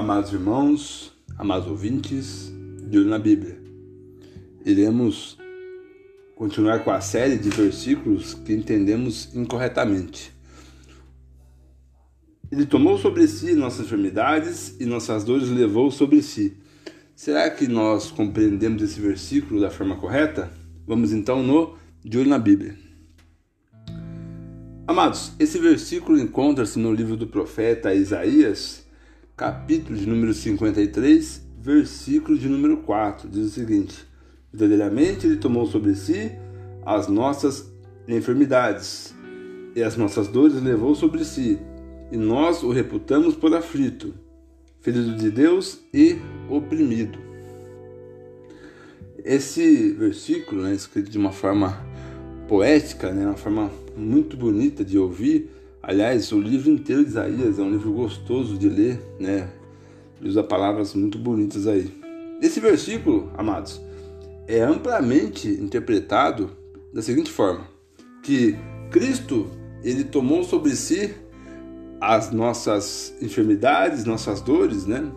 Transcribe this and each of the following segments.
Amados irmãos, amados ouvintes, de olho na Bíblia. Iremos continuar com a série de versículos que entendemos incorretamente. Ele tomou sobre si nossas enfermidades e nossas dores levou sobre si. Será que nós compreendemos esse versículo da forma correta? Vamos então no de olho na Bíblia. Amados, esse versículo encontra-se no livro do profeta Isaías, capítulo de número 53, versículo de número 4. Diz o seguinte: Verdadeiramente ele tomou sobre si as nossas enfermidades e as nossas dores levou sobre si, e nós o reputamos por aflito, ferido de Deus e oprimido. Esse versículo, né, escrito de uma forma poética, né, uma forma muito bonita de ouvir. Aliás, o livro inteiro de Isaías é um livro gostoso de ler, né? Ele usa palavras muito bonitas aí. Esse versículo, amados, é amplamente interpretado da seguinte forma: que Cristo ele tomou sobre si as nossas enfermidades, nossas dores, né?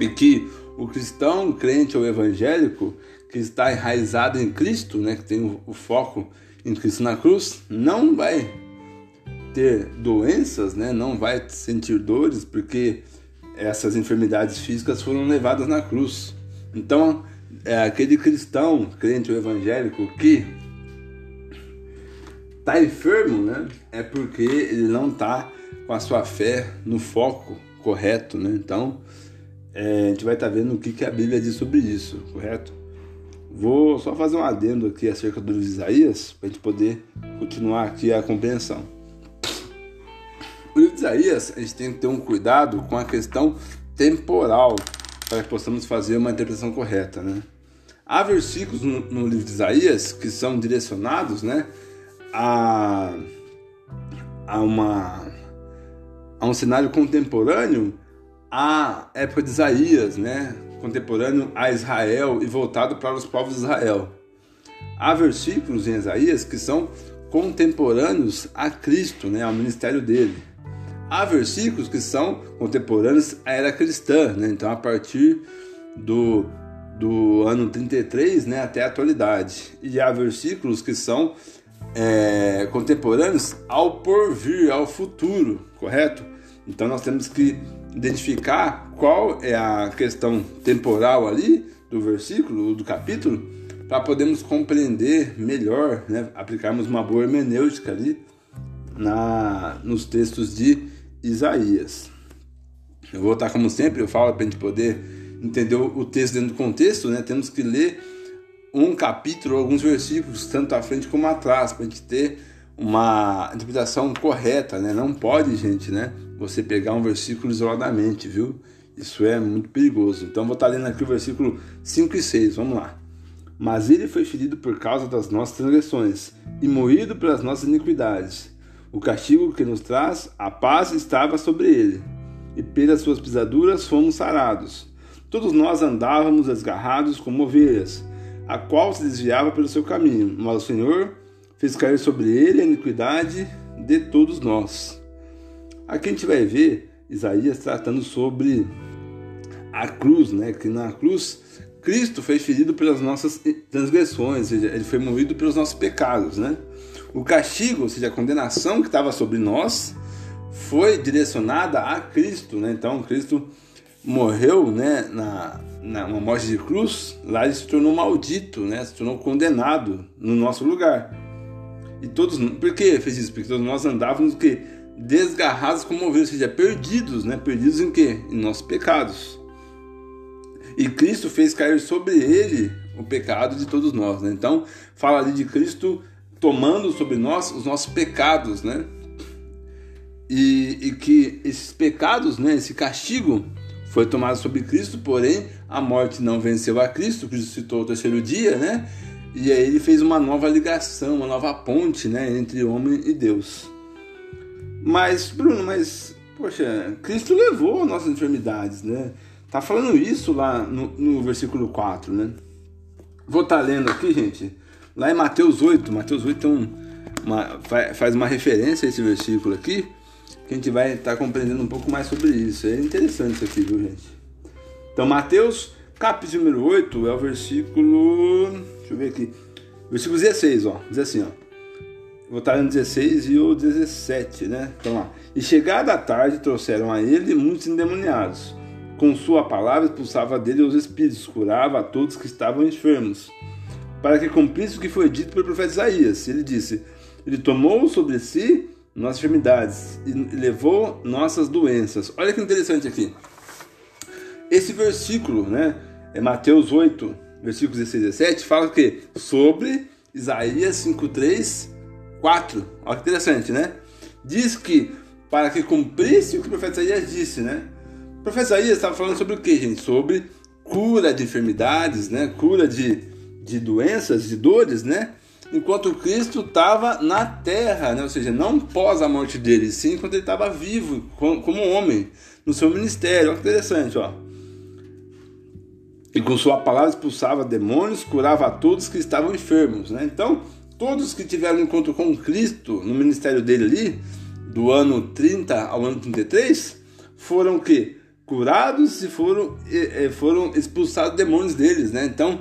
E que o cristão, o crente ou evangélico, que está enraizado em Cristo, né, que tem o, foco em Cristo na cruz, não vai ter doenças, né, não vai sentir dores, porque essas enfermidades físicas foram levadas na cruz. Então, é aquele cristão, crente ou evangélico que está enfermo, né, é porque ele não está com a sua fé no foco correto, né? Então, é, a gente vai estar tá vendo o que, que a Bíblia diz sobre isso, correto? Vou só fazer um adendo aqui acerca do Isaías, para a gente poder continuar aqui a compreensão. O livro de Isaías, a gente tem que ter um cuidado com a questão temporal, para que possamos fazer uma interpretação correta, né? Há versículos no, no livro de Isaías que são direcionados, né, a, a, uma, a um cenário contemporâneo à época de Isaías, né? contemporâneo a Israel e voltado para os povos de Israel. Há versículos em Isaías que são contemporâneos a Cristo, né, ao ministério dele. Há versículos que são contemporâneos à era cristã, né, então a partir do, do ano 33 né, até a atualidade. E há versículos que são é, contemporâneos ao porvir, ao futuro, correto? Então nós temos que identificar qual é a questão temporal ali do versículo, do capítulo, para podermos compreender melhor, né? aplicarmos uma boa hermenêutica ali na, nos textos de Isaías. Eu vou voltar como sempre, eu falo para a gente poder entender o texto dentro do contexto, né? temos que ler um capítulo, alguns versículos, tanto à frente como atrás, para a gente ter uma interpretação correta, né? Não pode, gente, né? Você pegar um versículo isoladamente, viu? Isso é muito perigoso. Então vou estar lendo aqui o versículo 5 e 6. Vamos lá. Mas ele foi ferido por causa das nossas transgressões e moído pelas nossas iniquidades. O castigo que nos traz a paz estava sobre ele, e pelas suas pisaduras fomos sarados. Todos nós andávamos desgarrados como ovelhas, a qual se desviava pelo seu caminho, mas o Senhor fez cair sobre ele a iniquidade de todos nós. Aqui a gente vai ver Isaías tratando sobre a cruz, né? Que na cruz Cristo foi ferido pelas nossas transgressões, ele foi movido pelos nossos pecados, né? O castigo, ou seja, a condenação que estava sobre nós, foi direcionada a Cristo, né? Então Cristo morreu, né, na, na uma morte de cruz, lá ele se tornou maldito, né? Se tornou condenado no nosso lugar. E todos, por que fez isso? Porque todos nós andávamos o quê? Desgarrados como ovelhas, ou seja, perdidos, né? Perdidos em quê? Em nossos pecados. E Cristo fez cair sobre ele o pecado de todos nós, né? Então, fala ali de Cristo tomando sobre nós os nossos pecados, né? E, e que esses pecados, né? Esse castigo foi tomado sobre Cristo, porém a morte não venceu a Cristo, Cristo citou o terceiro dia, né? E aí ele fez uma nova ligação, uma nova ponte né, entre homem e Deus. Mas, Bruno, mas, poxa, Cristo levou as nossas enfermidades, né? Tá falando isso lá no, no versículo 4, né? Vou estar tá lendo aqui, gente, lá em Mateus 8. Mateus 8 tem um, uma, faz uma referência a esse versículo aqui. que a gente vai estar tá compreendendo um pouco mais sobre isso. É interessante isso aqui, viu, gente? Então, Mateus, capítulo número 8, é o versículo. Deixa eu ver aqui. Versículo 16, ó. Diz assim, ó. Vou estar no 16 e o 17, né? Então lá. E chegada a tarde, trouxeram a ele muitos endemoniados. Com sua palavra expulsava dele os espíritos, curava a todos que estavam enfermos. Para que cumprisse o que foi dito pelo profeta Isaías. Ele disse: Ele tomou sobre si nossas enfermidades e levou nossas doenças. Olha que interessante aqui. Esse versículo, né? É Mateus 8, versículos 16 e 17, fala que sobre Isaías 5,3 4. Olha que interessante, né? Diz que para que cumprisse o que o profeta Isaías disse, né? O profeta Isaías estava falando sobre o que, gente? Sobre cura de enfermidades, né? Cura de, de doenças, de dores, né? Enquanto Cristo estava na terra, né? ou seja, não pós a morte dele, sim quando ele estava vivo, como homem, no seu ministério. Olha que interessante, ó. E com sua palavra expulsava demônios, curava a todos que estavam enfermos, né? Então, todos que tiveram encontro com Cristo no ministério dele ali, do ano 30 ao ano 33, foram que curados e foram, foram expulsados demônios deles, né? Então,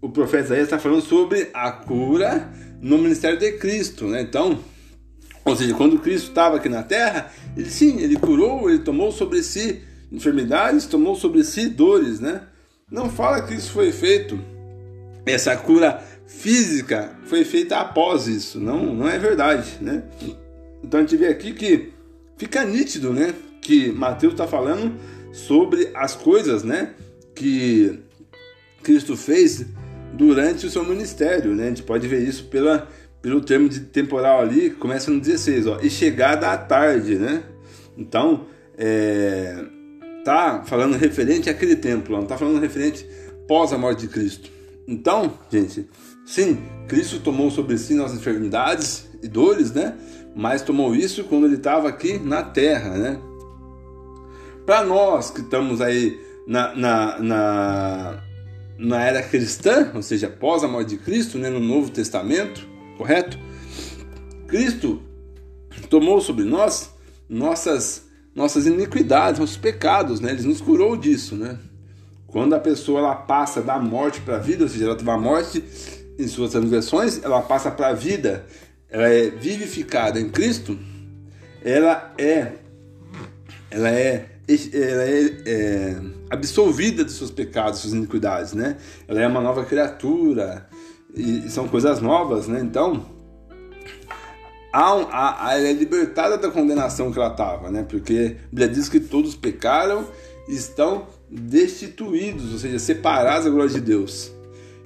o profeta Isaías está falando sobre a cura no ministério de Cristo, né? Então, ou seja, quando Cristo estava aqui na terra, ele sim, ele curou, ele tomou sobre si enfermidades, tomou sobre si dores, né? Não fala que isso foi feito, essa cura física foi feita após isso. Não, não é verdade, né? Então a gente vê aqui que fica nítido, né? Que Mateus está falando sobre as coisas, né? Que Cristo fez durante o seu ministério, né? A gente pode ver isso pela, pelo termo de temporal ali, começa no 16, ó. E chegada à tarde, né? Então, é, tá falando referente àquele tempo, não tá falando referente pós a morte de Cristo. Então, gente, sim, Cristo tomou sobre si nossas enfermidades e dores, né? Mas tomou isso quando ele estava aqui na terra, né? Para nós que estamos aí na, na, na, na, era cristã, ou seja, após a morte de Cristo, né, no Novo Testamento, correto? Cristo tomou sobre nós nossas nossas iniquidades, nossos pecados, né? Ele nos curou disso, né? Quando a pessoa ela passa da morte para a vida, ou seja, ela teve a morte em suas transgressões, ela passa para a vida, ela é vivificada em Cristo, ela é ela é, ela é, é absolvida dos seus pecados, suas iniquidades, né? Ela é uma nova criatura e, são coisas novas, né? Então, a, ela é libertada da condenação que ela estava, né? Porque a Bíblia diz que todos pecaram e estão destituídos, ou seja, separados da glória de Deus.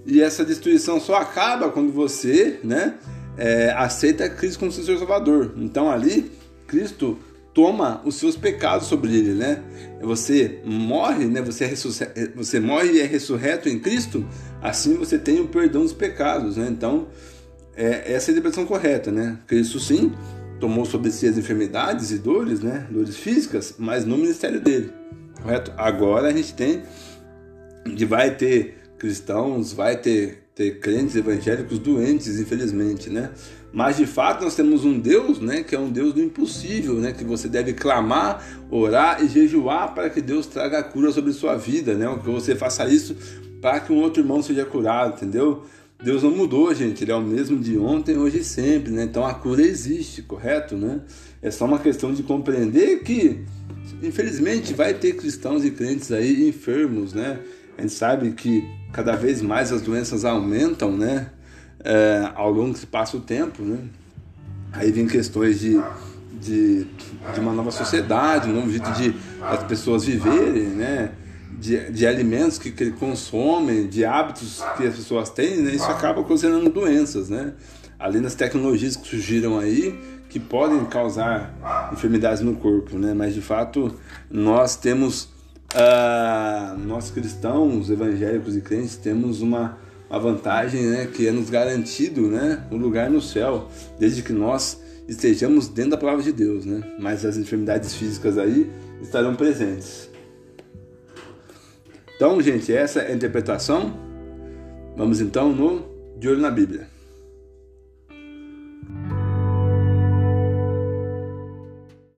E essa destruição só acaba quando você né, é, aceita Cristo como seu Salvador. Então ali, Cristo toma os seus pecados sobre ele, né? Você morre, né? Você, é você morre e é ressurreto em Cristo, assim você tem o perdão dos pecados, né? Então, é, essa é a interpretação correta, né? Cristo sim tomou sobre si as enfermidades e dores, né? Dores físicas, mas no ministério dele correto? Agora a gente tem, que vai ter cristãos, vai ter, ter crentes evangélicos doentes, infelizmente, né? Mas de fato nós temos um Deus, né, que é um Deus do impossível, né, que você deve clamar, orar e jejuar para que Deus traga a cura sobre sua vida, né? Que você faça isso para que um outro irmão seja curado, entendeu? Deus não mudou, gente, ele é o mesmo de ontem, hoje e sempre, né? Então a cura existe, correto, né? É só uma questão de compreender que infelizmente vai ter cristãos e crentes aí enfermos, né? A gente sabe que cada vez mais as doenças aumentam, né? É, ao longo que passa o tempo, né? Aí vem questões de, de, de uma nova sociedade, um novo jeito de as pessoas viverem, né? De, de alimentos que, que consomem, de hábitos que as pessoas têm, né? Isso acaba ocasionando doenças, né? Além das tecnologias que surgiram aí, que podem causar enfermidades no corpo, né? Mas de fato nós temos, uh, nós cristãos, evangélicos e crentes temos uma, uma vantagem, né? Que é nos garantido, né? Um lugar no céu, desde que nós estejamos dentro da palavra de Deus, né? Mas as enfermidades físicas aí estarão presentes. Então, gente, essa é a interpretação. Vamos então no de olho na Bíblia.